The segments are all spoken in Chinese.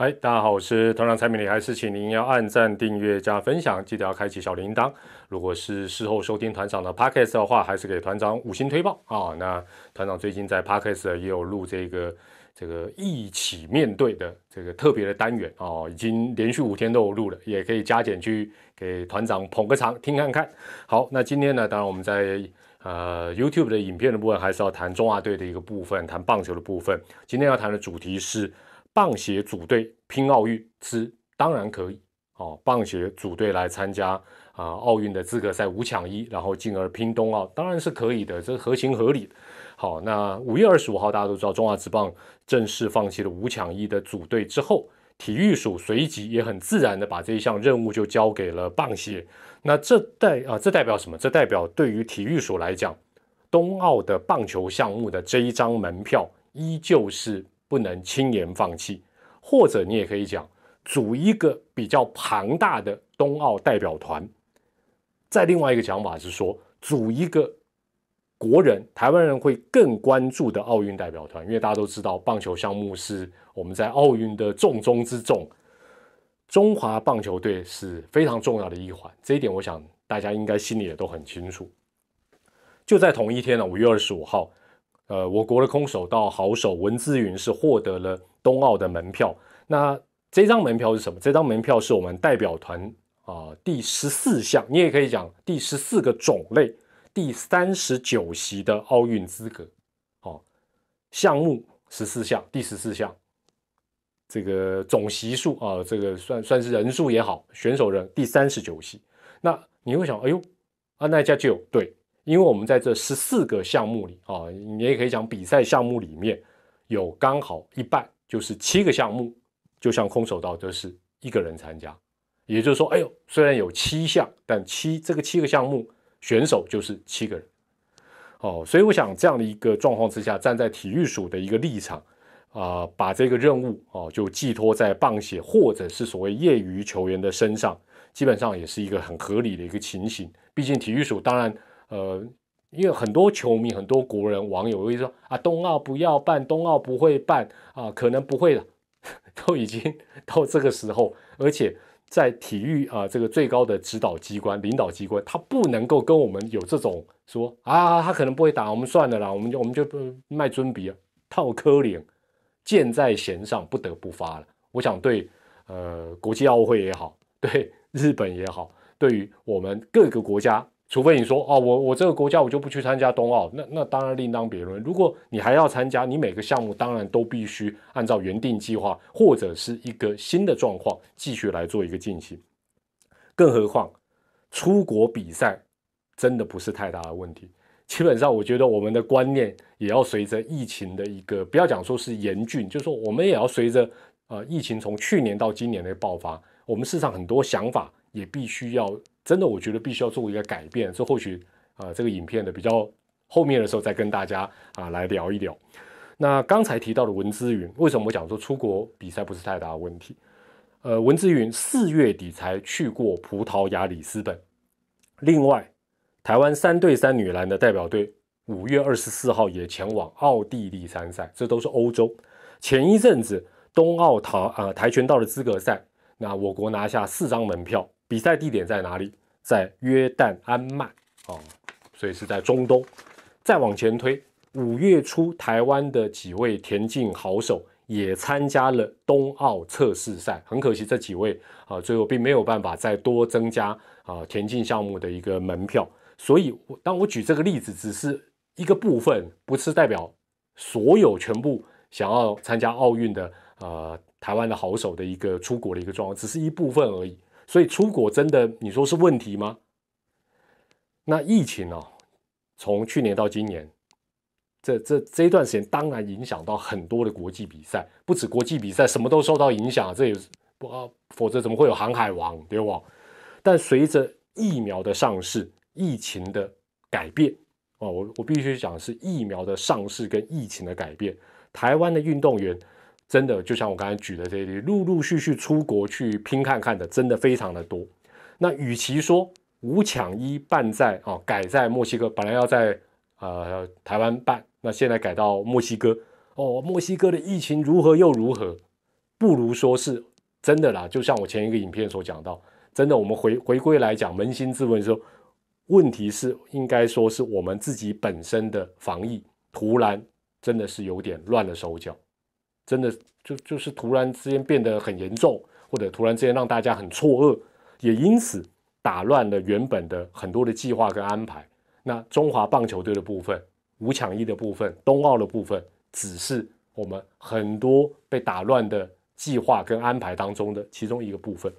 嗨，大家好，我是团长蔡明理，还是请您要按赞、订阅、加分享，记得要开启小铃铛。如果是事后收听团长的 podcast 的话，还是给团长五星推报啊。那团长最近在 podcast 也有录这个这个一起面对的这个特别的单元哦，已经连续五天都有录了，也可以加减去给团长捧个场听看看。好，那今天呢，当然我们在呃 YouTube 的影片的部分，还是要谈中华队的一个部分，谈棒球的部分。今天要谈的主题是。棒协组队拼奥运是当然可以哦，棒协组队来参加啊奥运的资格赛五抢一，然后进而拼冬奥，当然是可以的，这合情合理。好，那五月二十五号大家都知道，中华职棒正式放弃了五抢一的组队之后，体育署随即也很自然的把这一项任务就交给了棒协。那这代啊，这代表什么？这代表对于体育署来讲，冬奥的棒球项目的这一张门票依旧是。不能轻言放弃，或者你也可以讲，组一个比较庞大的冬奥代表团。再另外一个讲法是说，组一个国人、台湾人会更关注的奥运代表团，因为大家都知道，棒球项目是我们在奥运的重中之重，中华棒球队是非常重要的一环。这一点，我想大家应该心里也都很清楚。就在同一天呢，五月二十五号。呃，我国的空手道好手文姿云是获得了冬奥的门票。那这张门票是什么？这张门票是我们代表团啊第十四项，你也可以讲第十四个种类，第三十九席的奥运资格。哦，项目十四项，第十四项，这个总席数啊，这个算算是人数也好，选手人第三十九席。那你会想，哎呦，啊那家就对。因为我们在这十四个项目里啊，你也可以讲比赛项目里面有刚好一半就是七个项目，就像空手道就是一个人参加，也就是说，哎呦，虽然有七项，但七这个七个项目选手就是七个人，哦，所以我想这样的一个状况之下，站在体育署的一个立场啊，把这个任务哦就寄托在棒协或者是所谓业余球员的身上，基本上也是一个很合理的一个情形。毕竟体育署当然。呃，因为很多球迷、很多国人、网友会说啊，冬奥不要办，冬奥不会办啊，可能不会了，都已经到这个时候，而且在体育啊这个最高的指导机关、领导机关，他不能够跟我们有这种说啊，他可能不会打，我们算了啦，我们就我们就卖尊比啊，套科脸，箭在弦上，不得不发了。我想对呃国际奥委会也好，对日本也好，对于我们各个国家。除非你说哦，我我这个国家我就不去参加冬奥，那那当然另当别论。如果你还要参加，你每个项目当然都必须按照原定计划或者是一个新的状况继续来做一个进行。更何况出国比赛真的不是太大的问题。基本上，我觉得我们的观念也要随着疫情的一个不要讲说是严峻，就说我们也要随着呃疫情从去年到今年的爆发，我们市场很多想法也必须要。真的，我觉得必须要做一个改变。这或许啊，这个影片的比较后面的时候再跟大家啊来聊一聊。那刚才提到的文之云，为什么我讲说出国比赛不是太大的问题？呃，文之云四月底才去过葡萄牙里斯本。另外，台湾三对三女篮的代表队五月二十四号也前往奥地利参赛，这都是欧洲。前一阵子冬奥台啊跆拳道的资格赛，那我国拿下四张门票，比赛地点在哪里？在约旦安曼哦，所以是在中东。再往前推，五月初，台湾的几位田径好手也参加了冬奥测试赛。很可惜，这几位啊，最后并没有办法再多增加啊田径项目的一个门票。所以，当我举这个例子，只是一个部分，不是代表所有全部想要参加奥运的呃台湾的好手的一个出国的一个状况，只是一部分而已。所以出国真的你说是问题吗？那疫情哦，从去年到今年，这这这一段时间当然影响到很多的国际比赛，不止国际比赛，什么都受到影响。这也不啊，否则怎么会有航海王对吧？但随着疫苗的上市，疫情的改变哦，我我必须讲是疫苗的上市跟疫情的改变，台湾的运动员。真的就像我刚才举的这些，陆陆续续出国去拼看看的，真的非常的多。那与其说五抢一办在啊，改在墨西哥，本来要在呃台湾办，那现在改到墨西哥哦，墨西哥的疫情如何又如何？不如说是真的啦。就像我前一个影片所讲到，真的，我们回回归来讲，扪心自问说，问题是应该说是我们自己本身的防疫突然真的是有点乱了手脚，真的就就是突然之间变得很严重，或者突然之间让大家很错愕，也因此打乱了原本的很多的计划跟安排。那中华棒球队的部分。五抢一的部分，冬奥的部分，只是我们很多被打乱的计划跟安排当中的其中一个部分。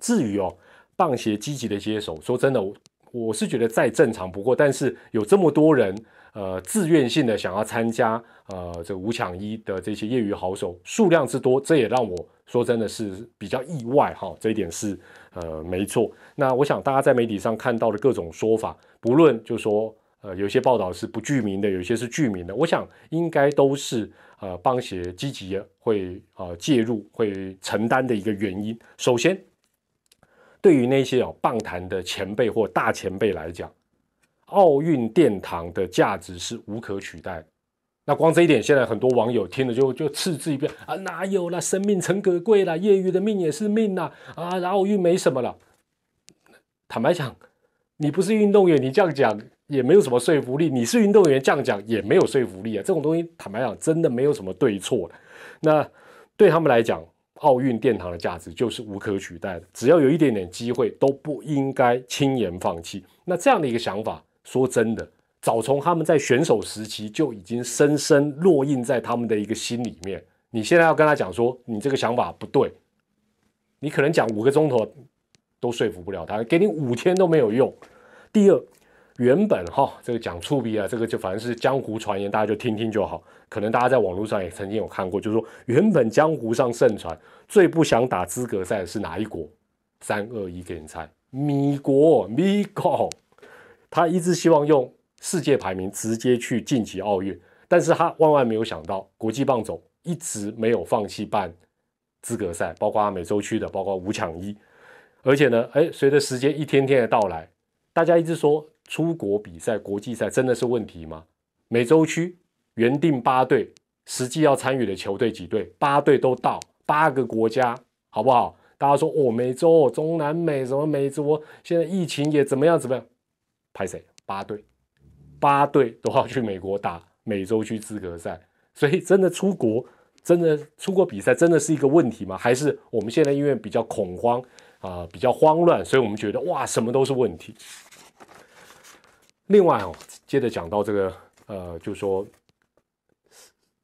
至于哦，棒协积极的接手，说真的，我是觉得再正常不过。但是有这么多人，呃，自愿性的想要参加，呃，这五抢一的这些业余好手数量之多，这也让我说真的是比较意外哈。这一点是呃没错。那我想大家在媒体上看到的各种说法，不论就说。呃，有些报道是不具名的，有些是具名的。我想应该都是呃，帮协积极会呃介入、会承担的一个原因。首先，对于那些哦棒坛的前辈或大前辈来讲，奥运殿堂的价值是无可取代。那光这一点，现在很多网友听了就就嗤之以鼻啊，哪有啦，生命诚可贵啦，业余的命也是命呐啊，奥运没什么了。坦白讲，你不是运动员，你这样讲。也没有什么说服力。你是运动员这样讲也没有说服力啊！这种东西坦白讲，真的没有什么对错。那对他们来讲，奥运殿堂的价值就是无可取代的。只要有一点点机会，都不应该轻言放弃。那这样的一个想法，说真的，早从他们在选手时期就已经深深烙印在他们的一个心里面。你现在要跟他讲说你这个想法不对，你可能讲五个钟头都说服不了他，给你五天都没有用。第二。原本哈，这个讲触笔啊，这个就反正是江湖传言，大家就听听就好。可能大家在网络上也曾经有看过，就是说原本江湖上盛传最不想打资格赛的是哪一国？三二一，给你猜，米国，米国。他一直希望用世界排名直接去晋级奥运，但是他万万没有想到，国际棒总一直没有放弃办资格赛，包括美洲区的，包括五抢一。而且呢，哎，随着时间一天天的到来，大家一直说。出国比赛、国际赛真的是问题吗？美洲区原定八队，实际要参与的球队几队？八队都到，八个国家，好不好？大家说哦，美洲、中南美什么美洲，现在疫情也怎么样？怎么样？派谁？八队，八队都要去美国打美洲区资格赛，所以真的出国，真的出国比赛，真的是一个问题吗？还是我们现在因为比较恐慌啊，比较慌乱，所以我们觉得哇，什么都是问题？另外哦，接着讲到这个，呃，就是说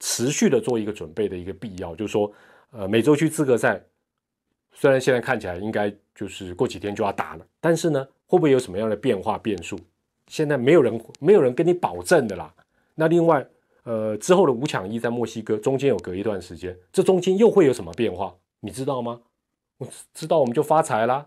持续的做一个准备的一个必要，就是说，呃，美洲区资格赛虽然现在看起来应该就是过几天就要打了，但是呢，会不会有什么样的变化变数？现在没有人没有人跟你保证的啦。那另外，呃，之后的五抢一在墨西哥中间有隔一段时间，这中间又会有什么变化？你知道吗？我知道，我们就发财啦。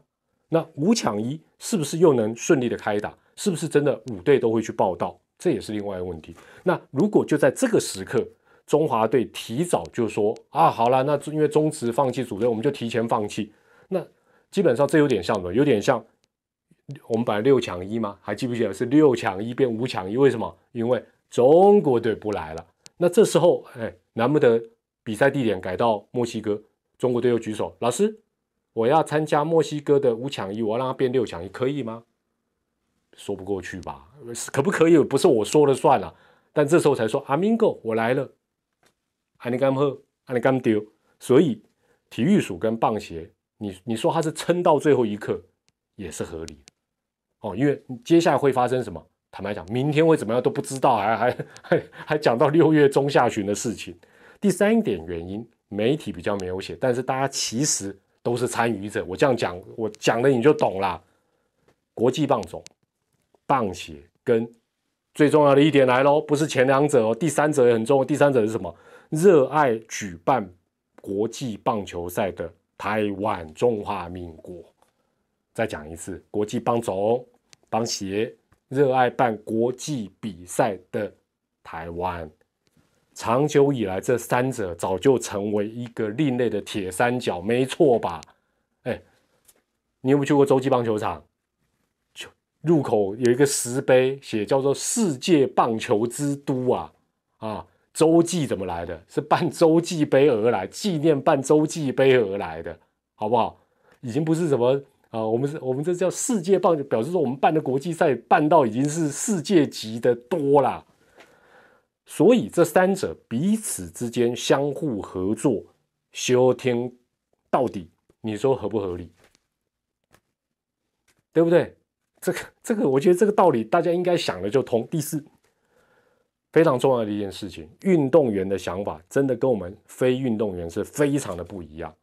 那五抢一是不是又能顺利的开打？是不是真的五队都会去报道？这也是另外一个问题。那如果就在这个时刻，中华队提早就说啊，好了，那因为中职放弃组队，我们就提前放弃。那基本上这有点像什么？有点像我们本来六抢一吗？还记不记得是六抢一变五抢一？为什么？因为中国队不来了。那这时候，哎，难不得比赛地点改到墨西哥？中国队又举手，老师，我要参加墨西哥的五抢一，我要让它变六抢一，可以吗？说不过去吧？可不可以？不是我说了算了。但这时候才说阿明哥，我来了。阿尼甘喝，阿尼甘丢。所以体育署跟棒协，你你说他是撑到最后一刻，也是合理的哦。因为接下来会发生什么？坦白讲，明天会怎么样都不知道，还还还还讲到六月中下旬的事情。第三点原因，媒体比较没有写，但是大家其实都是参与者。我这样讲，我讲了你就懂了。国际棒总。棒协跟最重要的一点来喽，不是前两者哦，第三者也很重要。第三者是什么？热爱举办国际棒球赛的台湾中华民国。再讲一次，国际棒总、棒协热爱办国际比赛的台湾，长久以来这三者早就成为一个另类的铁三角，没错吧？哎，你有没有去过洲际棒球场？入口有一个石碑，写叫做“世界棒球之都”啊啊！洲际怎么来的？是办洲际杯而来，纪念办洲际杯而来的，好不好？已经不是什么啊，我们是，我们这叫世界棒，表示说我们办的国际赛办到已经是世界级的多啦。所以这三者彼此之间相互合作，修天到底，你说合不合理？对不对？这个这个，我觉得这个道理大家应该想了就通。第四。非常重要的一件事情，运动员的想法真的跟我们非运动员是非常的不一样。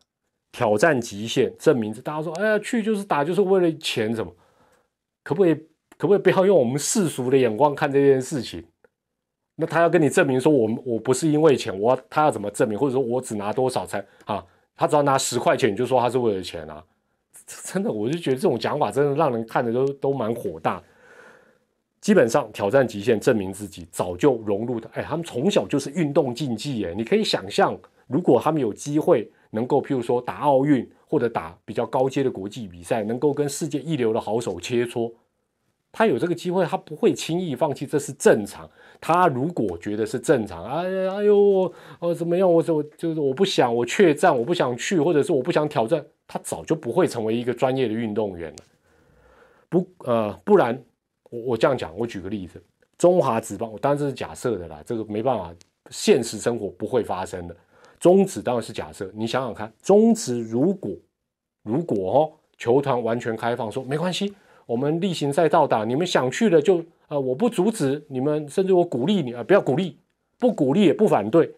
挑战极限，证明大家说，哎呀，去就是打，就是为了钱，什么？可不可以？可不可以不要用我们世俗的眼光看这件事情？那他要跟你证明说，我我不是因为钱，我他要怎么证明？或者说我只拿多少才啊？他只要拿十块钱，你就说他是为了钱啊？真的，我就觉得这种讲法真的让人看的都都蛮火大。基本上挑战极限，证明自己，早就融入的。哎，他们从小就是运动竞技，哎，你可以想象，如果他们有机会能够，譬如说打奥运或者打比较高阶的国际比赛，能够跟世界一流的好手切磋，他有这个机会，他不会轻易放弃，这是正常。他如果觉得是正常，哎呀，哎呦，哦，怎么样？我我就是我不想，我怯战，我不想去，或者是我不想挑战，他早就不会成为一个专业的运动员了。不，呃，不然。我我这样讲，我举个例子，中华职棒，我当然这是假设的啦，这个没办法，现实生活不会发生的。中职当然是假设，你想想看，中职如果如果哦，球团完全开放，说没关系，我们例行赛到达，你们想去的就呃，我不阻止你们，甚至我鼓励你啊，不要鼓励，不鼓励也不反对，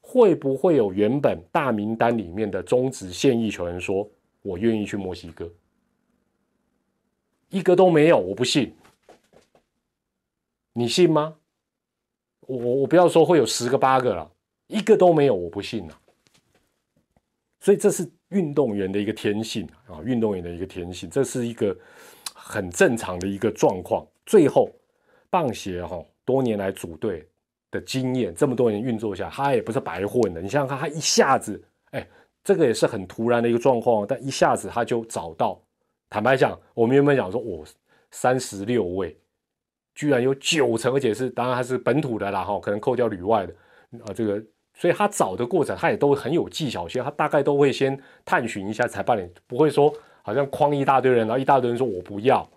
会不会有原本大名单里面的中职现役球员说，我愿意去墨西哥？一个都没有，我不信。你信吗？我我我不要说会有十个八个了，一个都没有，我不信啊。所以这是运动员的一个天性啊，运动员的一个天性，这是一个很正常的一个状况。最后，棒协哈多年来组队的经验，这么多年运作下，他也不是白混的。你想想看，他一下子，哎，这个也是很突然的一个状况，但一下子他就找到。坦白讲，我们原本讲说，我三十六位。居然有九成，而且是当然还是本土的啦哈，可能扣掉旅外的啊，这个，所以他找的过程他也都很有技巧性，他大概都会先探寻一下才办理，不会说好像框一大堆人，然后一大堆人说我不要，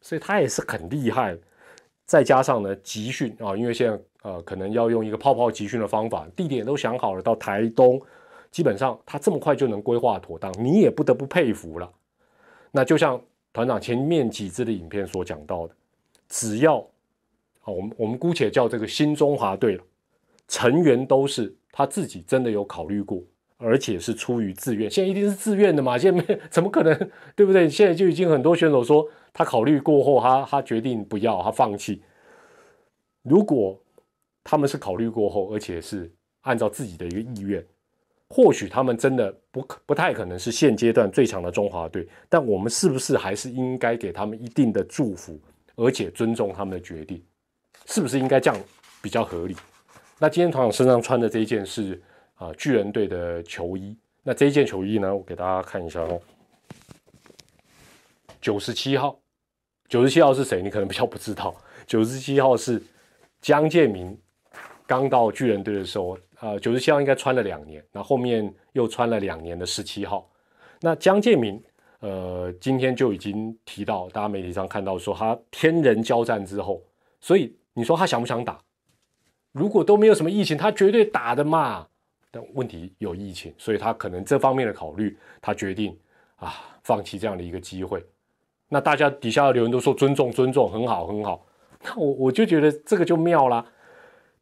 所以他也是很厉害。再加上呢集训啊，因为现在呃可能要用一个泡泡集训的方法，地点都想好了，到台东，基本上他这么快就能规划妥当，你也不得不佩服了。那就像团长前面几支的影片所讲到的。只要，啊，我们我们姑且叫这个新中华队了，成员都是他自己真的有考虑过，而且是出于自愿。现在一定是自愿的嘛？现在没怎么可能，对不对？现在就已经很多选手说他考虑过后，他他决定不要，他放弃。如果他们是考虑过后，而且是按照自己的一个意愿，或许他们真的不可不太可能是现阶段最强的中华队。但我们是不是还是应该给他们一定的祝福？而且尊重他们的决定，是不是应该这样比较合理？那今天团长身上穿的这一件是啊巨人队的球衣。那这一件球衣呢，我给大家看一下哦。九十七号，九十七号是谁？你可能比较不知道。九十七号是江建明，刚到巨人队的时候，呃，九十七号应该穿了两年，那后面又穿了两年的十七号。那江建明。呃，今天就已经提到，大家媒体上看到说他天人交战之后，所以你说他想不想打？如果都没有什么疫情，他绝对打的嘛。但问题有疫情，所以他可能这方面的考虑，他决定啊放弃这样的一个机会。那大家底下的留言都说尊重尊重，很好很好。那我我就觉得这个就妙啦，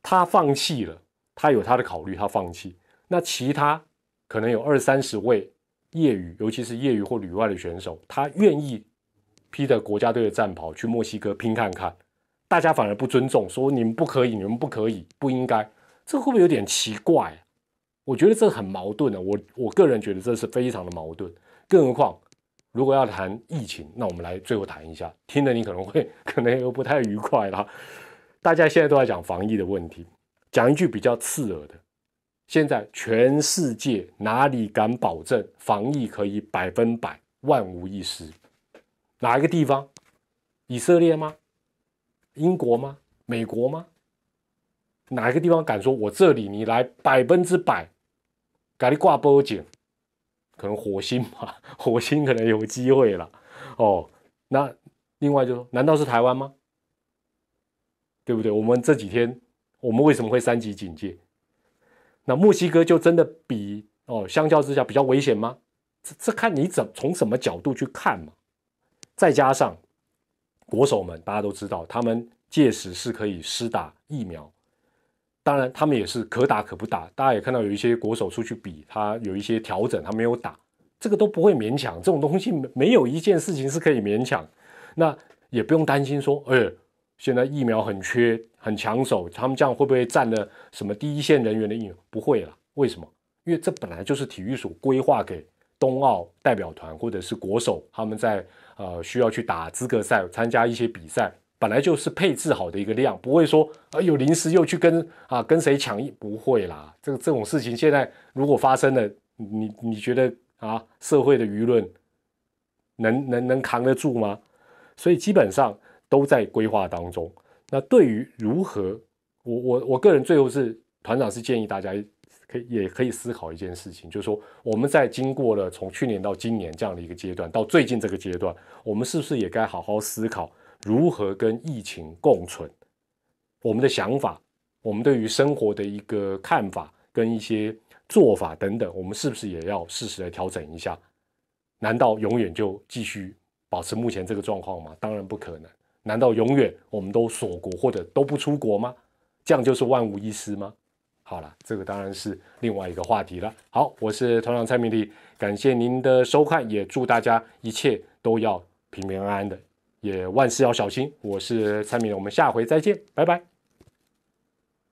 他放弃了，他有他的考虑，他放弃。那其他可能有二三十位。业余，尤其是业余或旅外的选手，他愿意披着国家队的战袍去墨西哥拼看看，大家反而不尊重，说你们不可以，你们不可以，不应该，这会不会有点奇怪？我觉得这很矛盾的，我我个人觉得这是非常的矛盾。更何况，如果要谈疫情，那我们来最后谈一下，听的你可能会 可能又不太愉快啦。大家现在都在讲防疫的问题，讲一句比较刺耳的。现在全世界哪里敢保证防疫可以百分百万无一失？哪一个地方？以色列吗？英国吗？美国吗？哪一个地方敢说我这里你来百分之百，给你挂波警？可能火星吧，火星可能有机会了哦。那另外就说，难道是台湾吗？对不对？我们这几天我们为什么会三级警戒？那墨西哥就真的比哦，相较之下比较危险吗？这这看你怎从什么角度去看嘛。再加上国手们，大家都知道，他们届时是可以施打疫苗。当然，他们也是可打可不打。大家也看到有一些国手出去比，他有一些调整，他没有打，这个都不会勉强。这种东西没有一件事情是可以勉强。那也不用担心说，哎，现在疫苗很缺，很抢手，他们这样会不会占了什么第一线人员的疫苗？不会了。为什么？因为这本来就是体育所规划给冬奥代表团或者是国手他们在呃需要去打资格赛、参加一些比赛。本来就是配置好的一个量，不会说啊有临时又去跟啊跟谁抢不会啦。这个这种事情现在如果发生了，你你觉得啊社会的舆论能能能扛得住吗？所以基本上都在规划当中。那对于如何，我我我个人最后是团长是建议大家可以也可以思考一件事情，就是说我们在经过了从去年到今年这样的一个阶段，到最近这个阶段，我们是不是也该好好思考？如何跟疫情共存？我们的想法，我们对于生活的一个看法，跟一些做法等等，我们是不是也要适时的调整一下？难道永远就继续保持目前这个状况吗？当然不可能。难道永远我们都锁国或者都不出国吗？这样就是万无一失吗？好了，这个当然是另外一个话题了。好，我是团长蔡明丽，感谢您的收看，也祝大家一切都要平平安安的。也万事要小心，我是蔡明，我们下回再见，拜拜。